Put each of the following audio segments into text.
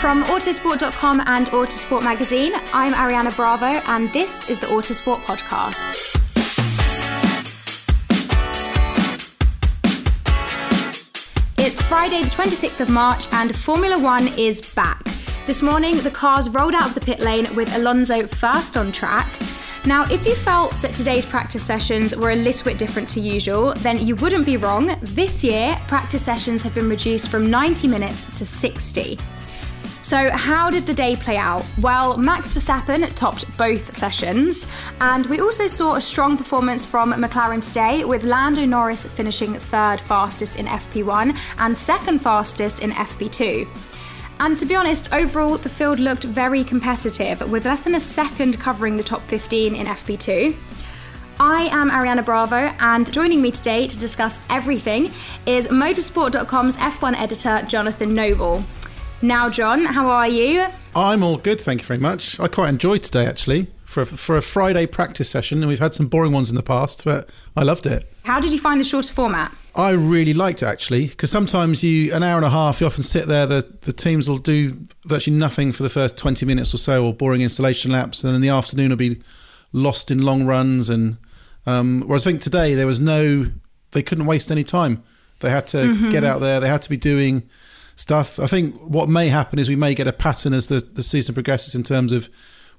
From Autosport.com and Autosport Magazine, I'm Ariana Bravo, and this is the Autosport Podcast. It's Friday, the 26th of March, and Formula One is back. This morning, the cars rolled out of the pit lane with Alonso first on track. Now, if you felt that today's practice sessions were a little bit different to usual, then you wouldn't be wrong. This year, practice sessions have been reduced from 90 minutes to 60. So, how did the day play out? Well, Max Verstappen topped both sessions, and we also saw a strong performance from McLaren today, with Lando Norris finishing third fastest in FP1 and second fastest in FP2. And to be honest, overall, the field looked very competitive, with less than a second covering the top 15 in FP2. I am Ariana Bravo, and joining me today to discuss everything is Motorsport.com's F1 editor, Jonathan Noble. Now, John, how are you? I'm all good, thank you very much. I quite enjoyed today, actually, for a, for a Friday practice session, and we've had some boring ones in the past, but I loved it. How did you find the shorter format? I really liked it actually because sometimes you an hour and a half you often sit there the the teams will do virtually nothing for the first 20 minutes or so or boring installation laps and then the afternoon will be lost in long runs and um, whereas I think today there was no they couldn't waste any time. They had to mm-hmm. get out there they had to be doing stuff. I think what may happen is we may get a pattern as the, the season progresses in terms of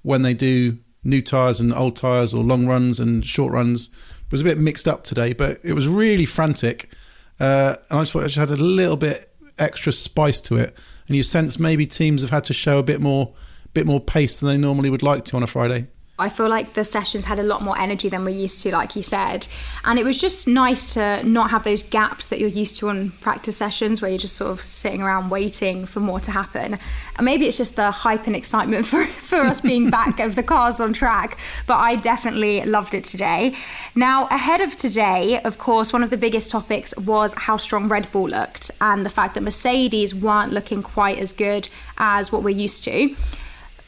when they do new tires and old tires or long runs and short runs was a bit mixed up today, but it was really frantic. Uh, and I just thought it just had a little bit extra spice to it. And you sense maybe teams have had to show a bit more, bit more pace than they normally would like to on a Friday. I feel like the sessions had a lot more energy than we're used to, like you said. And it was just nice to not have those gaps that you're used to on practice sessions where you're just sort of sitting around waiting for more to happen. And maybe it's just the hype and excitement for, for us being back of the cars on track, but I definitely loved it today. Now, ahead of today, of course, one of the biggest topics was how strong Red Bull looked and the fact that Mercedes weren't looking quite as good as what we're used to.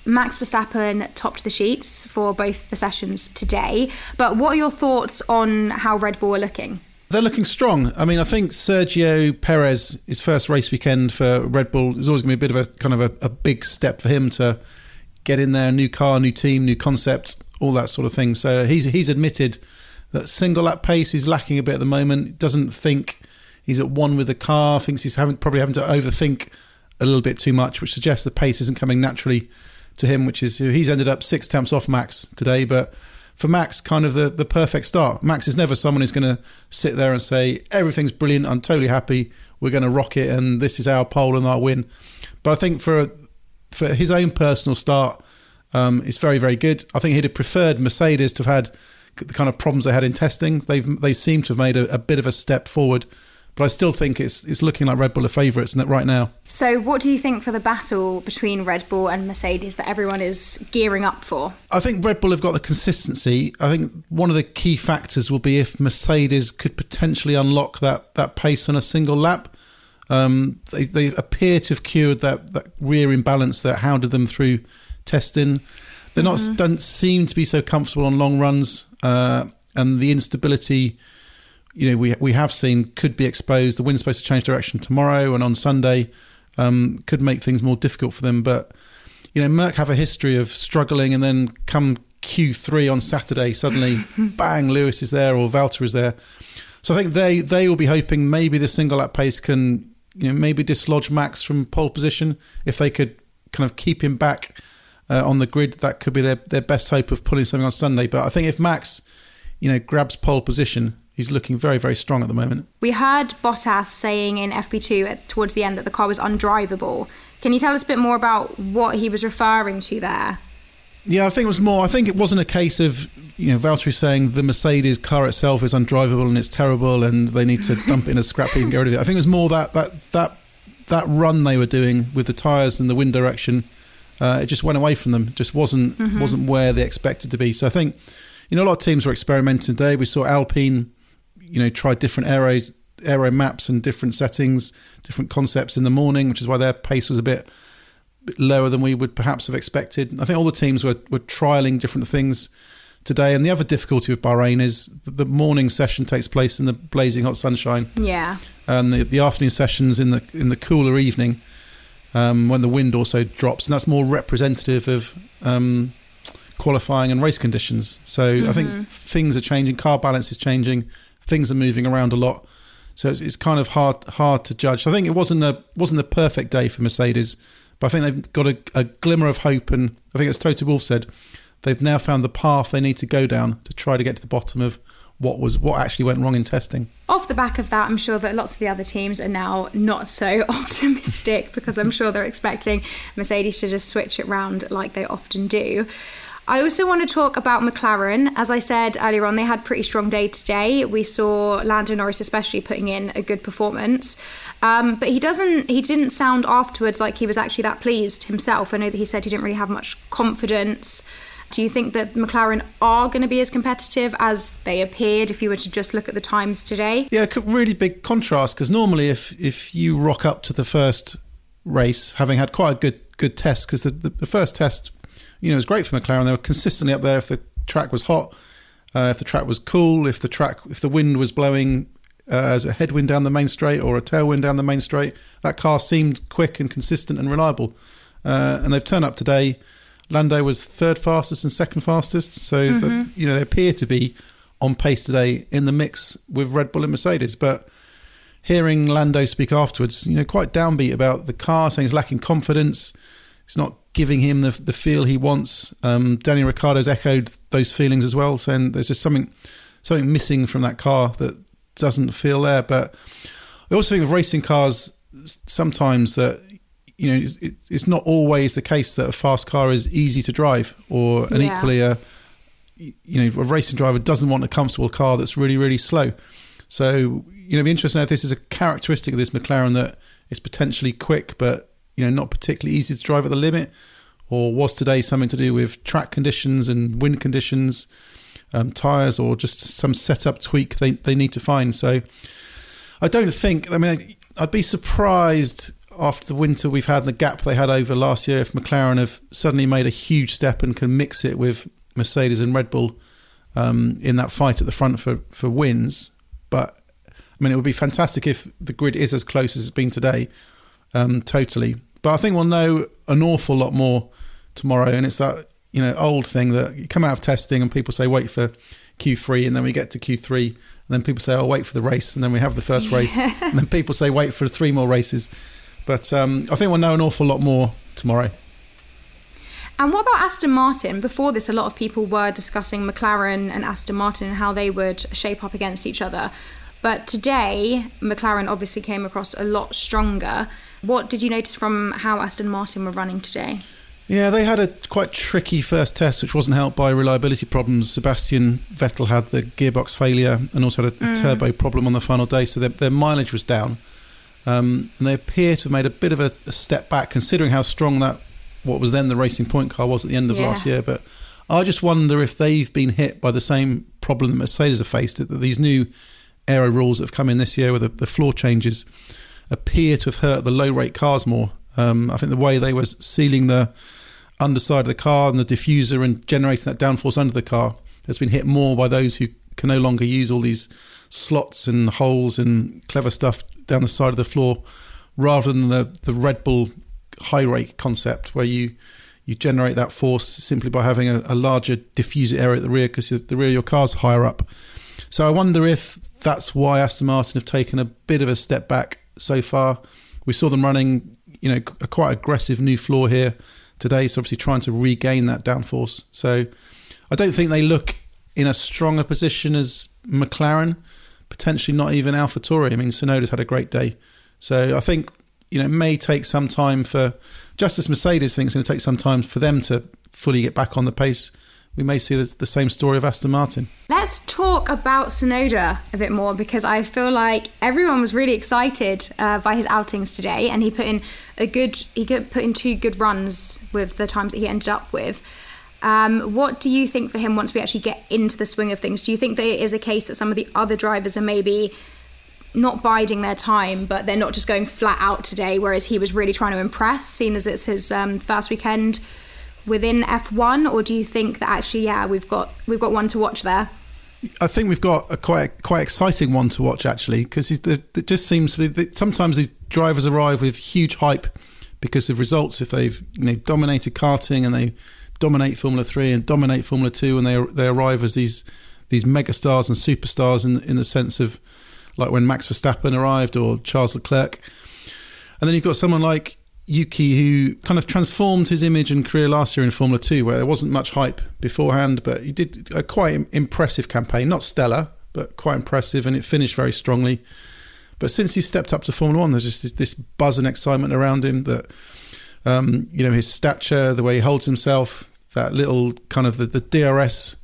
Max Verstappen topped the sheets for both the sessions today. But what are your thoughts on how Red Bull are looking? They're looking strong. I mean, I think Sergio Perez, his first race weekend for Red Bull, is always going to be a bit of a kind of a, a big step for him to get in there. New car, new team, new concept, all that sort of thing. So he's he's admitted that single lap pace is lacking a bit at the moment. Doesn't think he's at one with the car. Thinks he's having probably having to overthink a little bit too much, which suggests the pace isn't coming naturally to him, which is he's ended up six temps off Max today, but for Max, kind of the, the perfect start. Max is never someone who's going to sit there and say, everything's brilliant, I'm totally happy, we're going to rock it, and this is our pole and our win. But I think for for his own personal start, um, it's very very good. I think he'd have preferred Mercedes to have had the kind of problems they had in testing. They've they seem to have made a, a bit of a step forward. But I still think it's it's looking like Red Bull are favourites right now. So, what do you think for the battle between Red Bull and Mercedes that everyone is gearing up for? I think Red Bull have got the consistency. I think one of the key factors will be if Mercedes could potentially unlock that that pace on a single lap. Um, they, they appear to have cured that, that rear imbalance that hounded them through testing. They're not mm-hmm. don't seem to be so comfortable on long runs, uh, and the instability you know we we have seen could be exposed. The wind's supposed to change direction tomorrow and on Sunday um, could make things more difficult for them. But you know Merc have a history of struggling and then come Q3 on Saturday suddenly bang Lewis is there or Valtteri is there. So I think they they will be hoping maybe the single lap pace can you know maybe dislodge Max from pole position if they could kind of keep him back uh, on the grid. That could be their their best hope of pulling something on Sunday. But I think if Max you know grabs pole position he's looking very, very strong at the moment. We heard Bottas saying in FP2 towards the end that the car was undrivable. Can you tell us a bit more about what he was referring to there? Yeah, I think it was more. I think it wasn't a case of you know Valtteri saying the Mercedes car itself is undrivable and it's terrible and they need to dump it in a scrap heap and get rid of it. I think it was more that that that that run they were doing with the tyres and the wind direction. Uh, it just went away from them. It just wasn't mm-hmm. wasn't where they expected to be. So I think you know a lot of teams were experimenting today. We saw Alpine you know try different aero aero maps and different settings, different concepts in the morning, which is why their pace was a bit, bit lower than we would perhaps have expected. I think all the teams were were trialing different things today. And the other difficulty with Bahrain is the morning session takes place in the blazing hot sunshine. Yeah. And the, the afternoon sessions in the in the cooler evening, um, when the wind also drops, and that's more representative of um, qualifying and race conditions. So mm-hmm. I think mm-hmm. things are changing. Car balance is changing things are moving around a lot. So it's, it's kind of hard hard to judge. So I think it wasn't a wasn't a perfect day for Mercedes, but I think they've got a, a glimmer of hope. And I think as Toto Wolff said, they've now found the path they need to go down to try to get to the bottom of what was what actually went wrong in testing. Off the back of that, I'm sure that lots of the other teams are now not so optimistic because I'm sure they're expecting Mercedes to just switch it round like they often do. I also want to talk about McLaren. As I said earlier on, they had pretty strong day today. We saw Lando Norris especially putting in a good performance. Um, but he doesn't he didn't sound afterwards like he was actually that pleased himself. I know that he said he didn't really have much confidence. Do you think that McLaren are going to be as competitive as they appeared if you were to just look at the times today? Yeah, really big contrast because normally if if you rock up to the first race having had quite a good good test because the, the, the first test you know, it was great for McLaren. They were consistently up there if the track was hot, uh, if the track was cool, if the track, if the wind was blowing uh, as a headwind down the main straight or a tailwind down the main straight. That car seemed quick and consistent and reliable. Uh, and they've turned up today. Lando was third fastest and second fastest, so mm-hmm. the, you know they appear to be on pace today in the mix with Red Bull and Mercedes. But hearing Lando speak afterwards, you know, quite downbeat about the car, saying he's lacking confidence. He's not giving him the the feel he wants. Um, Daniel Ricciardo's echoed those feelings as well, saying there's just something something missing from that car that doesn't feel there. But I also think of racing cars sometimes that you know it's, it's not always the case that a fast car is easy to drive, or an yeah. equally a you know a racing driver doesn't want a comfortable car that's really really slow. So you know, it'd be interesting if this is a characteristic of this McLaren that it's potentially quick, but you know not particularly easy to drive at the limit, or was today something to do with track conditions and wind conditions, um, tires, or just some setup tweak they they need to find? So I don't think. I mean, I'd be surprised after the winter we've had and the gap they had over last year if McLaren have suddenly made a huge step and can mix it with Mercedes and Red Bull um, in that fight at the front for for wins. But I mean, it would be fantastic if the grid is as close as it's been today um, totally. But I think we'll know an awful lot more tomorrow, and it's that you know old thing that you come out of testing and people say wait for Q3, and then we get to Q3, and then people say oh wait for the race, and then we have the first race, and then people say wait for three more races. But um, I think we'll know an awful lot more tomorrow. And what about Aston Martin? Before this, a lot of people were discussing McLaren and Aston Martin and how they would shape up against each other. But today, McLaren obviously came across a lot stronger. What did you notice from how Aston Martin were running today? Yeah, they had a quite tricky first test, which wasn't helped by reliability problems. Sebastian Vettel had the gearbox failure and also had a, Mm. turbo problem on the final day, so their, their mileage was down. Um, and they appear to have made a bit of a, a step back, considering how strong that what was then the Racing Point car was at the end of Yeah. last year. But I just wonder if they've been hit by the same problem that Mercedes have faced. That these new aero rules that have come in this year with the, the floor changes appear to have hurt the low rate cars more. Um, I think the way they were sealing the underside of the car and the diffuser and generating that downforce under the car has been hit more by those who can no longer use all these slots and holes and clever stuff down the side of the floor rather than the, the Red Bull high rate concept where you you generate that force simply by having a, a larger diffuser area at the rear because the rear of your car's higher up. So I wonder if that's why Aston Martin have taken a bit of a step back so far. We saw them running, you know, a quite aggressive new floor here today, so obviously trying to regain that downforce. So I don't think they look in a stronger position as McLaren, potentially not even AlphaTauri. I mean, Tsunoda's had a great day, so I think you know it may take some time for just as Mercedes thinks it's going to take some time for them to fully get back on the pace. We may see the, same story of Aston Martin. Let's talk about Tsunoda a bit more because I feel like everyone was really excited uh, by his outings today, and he put in a good he put in two good runs with the times that he ended up with. Um, what do you think for him once we actually get into the swing of things? Do you think that it is a case that some of the other drivers are maybe not biding their time, but they're not just going flat out today, whereas he was really trying to impress, seeing as it's his um, first weekend within F1, or do you think that actually, yeah, we've got we've got one to watch there? I think we've got a quite quite exciting one to watch actually because it just seems to be that sometimes these drivers arrive with huge hype because of results. If they've you know dominated karting and they dominate Formula Three and dominate Formula Two, and they they arrive as these these megastars and superstars in in the sense of like when Max Verstappen arrived or Charles Leclerc, and then you've got someone like Yuki, who kind of transformed his image and career last year in Formula Two, where there wasn't much hype beforehand, but he did a quite impressive campaign. Not stellar, but quite impressive, and it finished very strongly. But since he stepped up to Formula One, there's just this, this buzz and excitement around him that, um, you know, his stature, the way he holds himself, that little kind of the, the DRS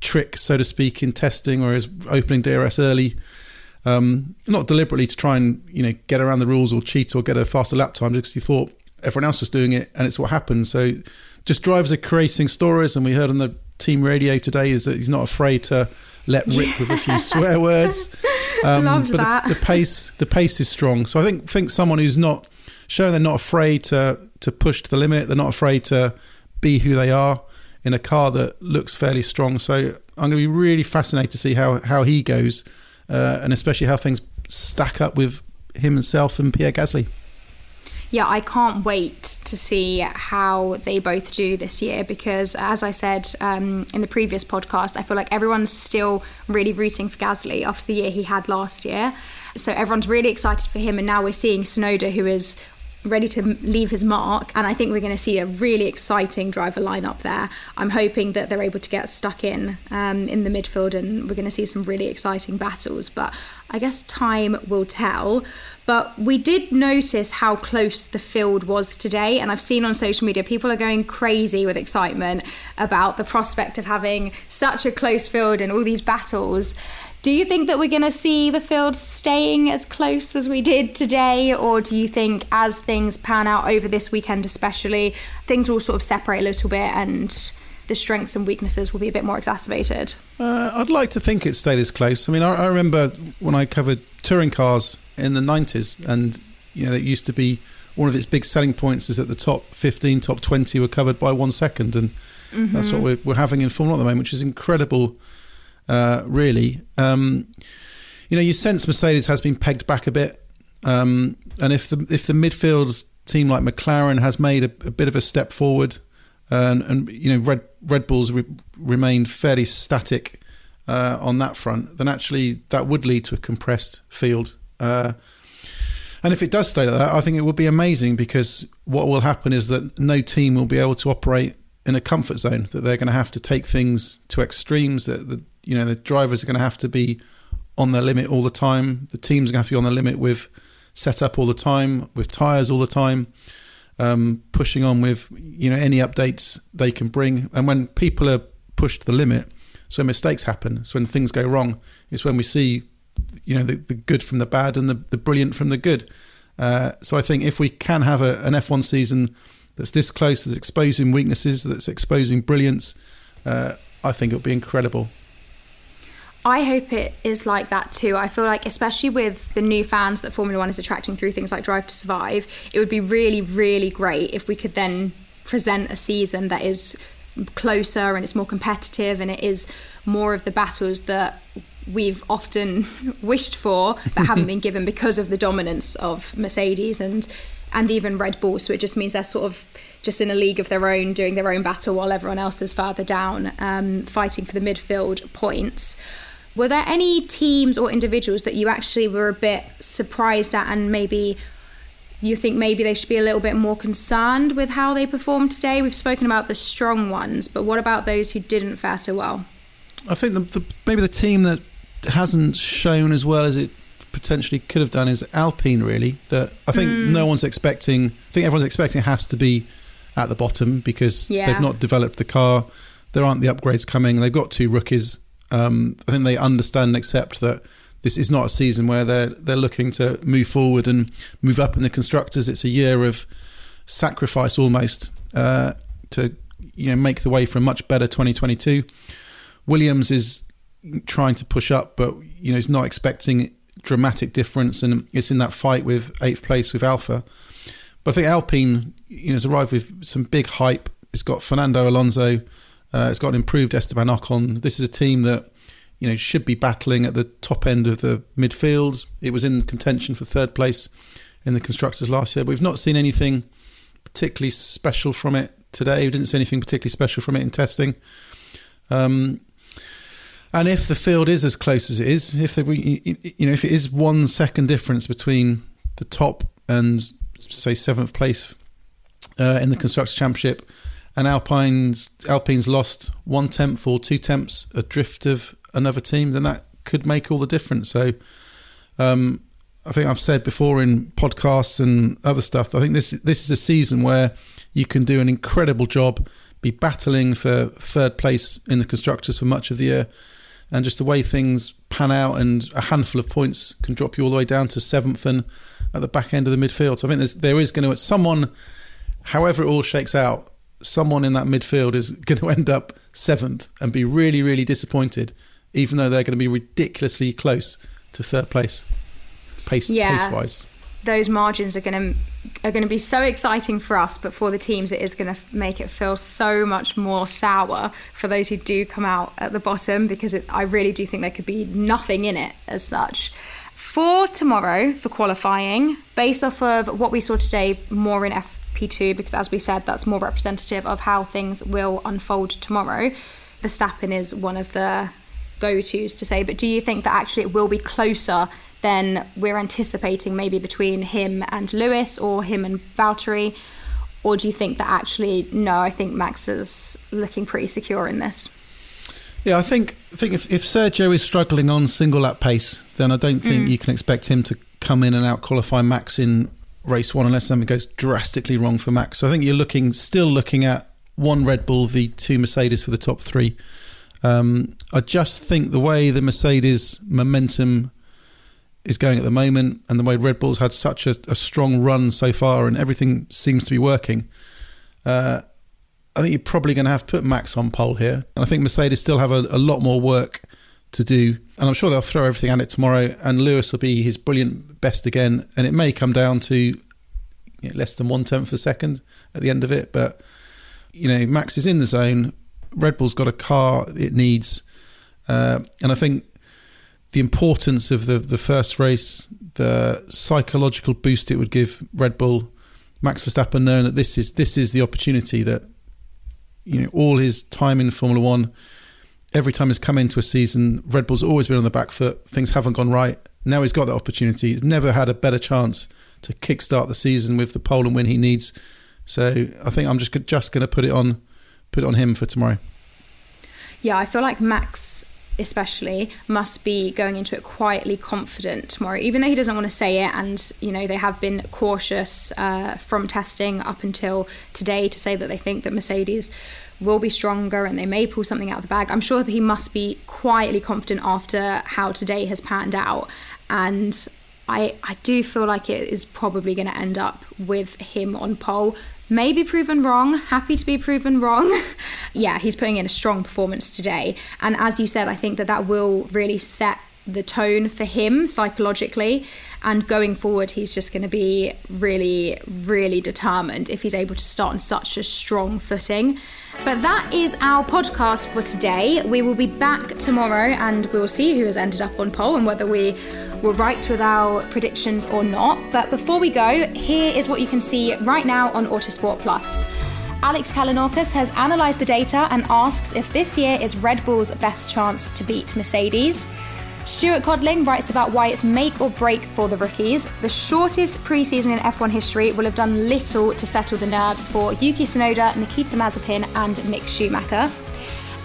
trick, so to speak, in testing, or his opening DRS early um, not deliberately to try and you know get around the rules or cheat or get a faster lap time, just because he thought everyone else was doing it and it's what happened. So just drivers are creating stories, and we heard on the team radio today is that he's not afraid to let rip with a few swear words. Um, Loved but that. The, the pace, the pace is strong. So I think think someone who's not showing they're not afraid to to push to the limit. They're not afraid to be who they are in a car that looks fairly strong. So I'm going to be really fascinated to see how how he goes uh, and especially how things stack up with him himself and Pierre Gasly. Yeah, I can't wait to see how they both do this year because, as I said um, in the previous podcast, I feel like everyone's still really rooting for Gasly after the year he had last year. So everyone's really excited for him, and now we're seeing Tsunoda, who is ready to leave his mark. And I think we're going to see a really exciting driver lineup there. I'm hoping that they're able to get stuck in um, in the midfield, and we're going to see some really exciting battles. But I guess time will tell. But we did notice how close the field was today, and I've seen on social media people are going crazy with excitement about the prospect of having such a close field and all these battles. Do you think that we're going to see the field staying as close as we did today, or do you think as things pan out over this weekend, especially, things will sort of separate a little bit and the strengths and weaknesses will be a bit more exacerbated? Uh, I'd like to think it stay this close. I mean, I, I remember when I covered touring cars in the 90s, and you know, it used to be one of its big selling points is that the top 15, top 20 were covered by one second, and that's what we're, we're having in Formula at the moment, which is incredible. Uh, really, um, you know, you sense Mercedes has been pegged back a bit, um, and if the if the midfield team like McLaren has made a, a bit of a step forward, and, and you know Red Red Bulls re- remained fairly static uh, on that front, then actually that would lead to a compressed field. Uh, and if it does stay like that, I think it would be amazing because what will happen is that no team will be able to operate in a comfort zone. That they're going to have to take things to extremes. That the you know the drivers are going to have to be on their limit all the time. The teams are going to have to be on their limit with set up all the time with tyres all the time, um, pushing on with you know any updates they can bring. And when people are pushed to the limit, so mistakes happen. It's when things go wrong. It's when we see you know the, the good from the bad and the, the brilliant from the good. Uh, so I think if we can have a, an F1 season that's this close, that's exposing weaknesses, that's exposing brilliance, uh, I think it would be incredible. I hope it is like that too. I feel like, especially with the new fans that Formula One is attracting through things like Drive to Survive, it would be really, really great if we could then present a season that is closer and it's more competitive and it is more of the battles that we've often wished for but haven't been given because of the dominance of Mercedes and and even Red Bull. So it just means they're sort of just in a league of their own, doing their own battle while everyone else is further down, um, fighting for the midfield points. Were there any teams or individuals that you actually were a bit surprised at and maybe you think maybe they should be a little bit more concerned with how they performed today? We've spoken about the strong ones, but what about those who didn't fare so well? I think the, the, maybe the team that hasn't shown as well as it potentially could have done is Alpine. Really, that I think mm. no one's expecting. I think everyone's expecting it has to be at the bottom because yeah. they've not developed the car. There aren't the upgrades coming. They've got two rookies. Um, I think they understand and accept that this is not a season where they're they're looking to move forward and move up in the constructors. It's a year of sacrifice almost uh, to you know make the way for a much better 2022. Williams is trying to push up, but you know he's not expecting dramatic difference, and it's in that fight with eighth place with Alpha. But I think Alpine, you know, has arrived with some big hype. It's got Fernando Alonso. Uh, it's got an improved Esteban Ocon. This is a team that you know should be battling at the top end of the midfield. It was in contention for third place in the constructors last year, but we've not seen anything particularly special from it today. We didn't see anything particularly special from it in testing. Um, and if the field is as close as it is, if you know if it is one second difference between the top and say seventh place uh, in the constructors championship, and Alpine's Alpine's lost one tenth or two tenths adrift of another team, then that could make all the difference. So, um, I think I've said before in podcasts and other stuff. I think this this is a season where you can do an incredible job, be battling for third place in the constructors for much of the year, and just the way things pan out, and a handful of points can drop you all the way down to seventh and at the back end of the midfield. So I think there is going to someone, however it all shakes out, someone in that midfield is going to end up seventh and be really, really disappointed, even though they're going to be ridiculously close to third place, pace yeah. pace wise those margins are going to are going to be so exciting for us, but for the teams, it is going to make it feel so much more sour for those who do come out at the bottom because it, I really do think there could be nothing in it as such. For tomorrow, for qualifying, based off of what we saw today, more in FP2, because as we said, that's more representative of how things will unfold tomorrow. Verstappen is one of the go tos to say, but do you think that actually it will be closer than we're anticipating maybe between him and Lewis or him and Valtteri? Or do you think that actually, no, I think Max is looking pretty secure in this? Yeah, I think I think if, if Sergio is struggling on single lap pace, then I don't think mm. you can expect him to come in and out qualify Max in race one unless something goes drastically wrong for Max. So I think you're looking still looking at one Red Bull v two Mercedes for the top three. Um, I just think the way the Mercedes momentum is going at the moment, and the way Red Bull's had such a, a strong run so far, and everything seems to be working. Uh, I think you're probably going to have to put Max on pole here, and I think Mercedes still have a, a lot more work to do, and I'm sure they'll throw everything at it tomorrow. And Lewis will be his brilliant best again, and it may come down to you know, less than one tenth of a second at the end of it, but you know Max is in the zone. Red Bull's got a car it needs, uh, and I think the importance of the the first race, the psychological boost it would give Red Bull, Max Verstappen knowing that this is this is the opportunity that you know all his time in Formula One, every time he's come into a season, Red Bull's always been on the back foot. Things haven't gone right. Now he's got that opportunity. He's never had a better chance to kickstart the season with the pole and win he needs. So I think I'm just just going to put it on put it on him for tomorrow. Yeah, I feel like Max especially must be going into it quietly confident tomorrow even though he doesn't want to say it and you know they have been cautious uh, from testing up until today to say that they think that mercedes will be stronger and they may pull something out of the bag i'm sure that he must be quietly confident after how today has panned out and I, I do feel like it is probably going to end up with him on pole Maybe proven wrong, happy to be proven wrong. yeah, he's putting in a strong performance today. And as you said, I think that that will really set the tone for him psychologically. And going forward, he's just going to be really, really determined if he's able to start on such a strong footing. But that is our podcast for today. We will be back tomorrow and we'll see who has ended up on pole and whether we were right with our predictions or not. But before we go, here is what you can see right now on Autosport Plus. Alex Kalinauckas has analysed the data and asks if this year is Red Bull's best chance to beat Mercedes. Stuart Codling writes about why it's make or break for the rookies. The shortest preseason in F1 history will have done little to settle the nerves for Yuki Tsunoda, Nikita Mazepin, and Mick Schumacher.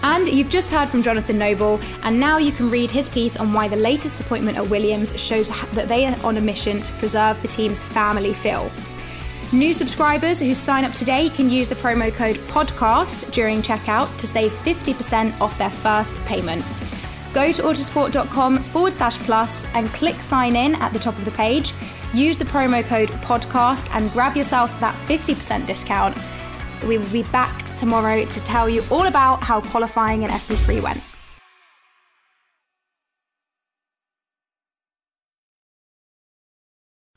And you've just heard from Jonathan Noble, and now you can read his piece on why the latest appointment at Williams shows that they are on a mission to preserve the team's family feel. New subscribers who sign up today can use the promo code PODCAST during checkout to save 50% off their first payment. Go to autosport.com forward slash plus and click sign in at the top of the page. Use the promo code PODCAST and grab yourself that 50% discount. We will be back tomorrow to tell you all about how qualifying in FP3 went.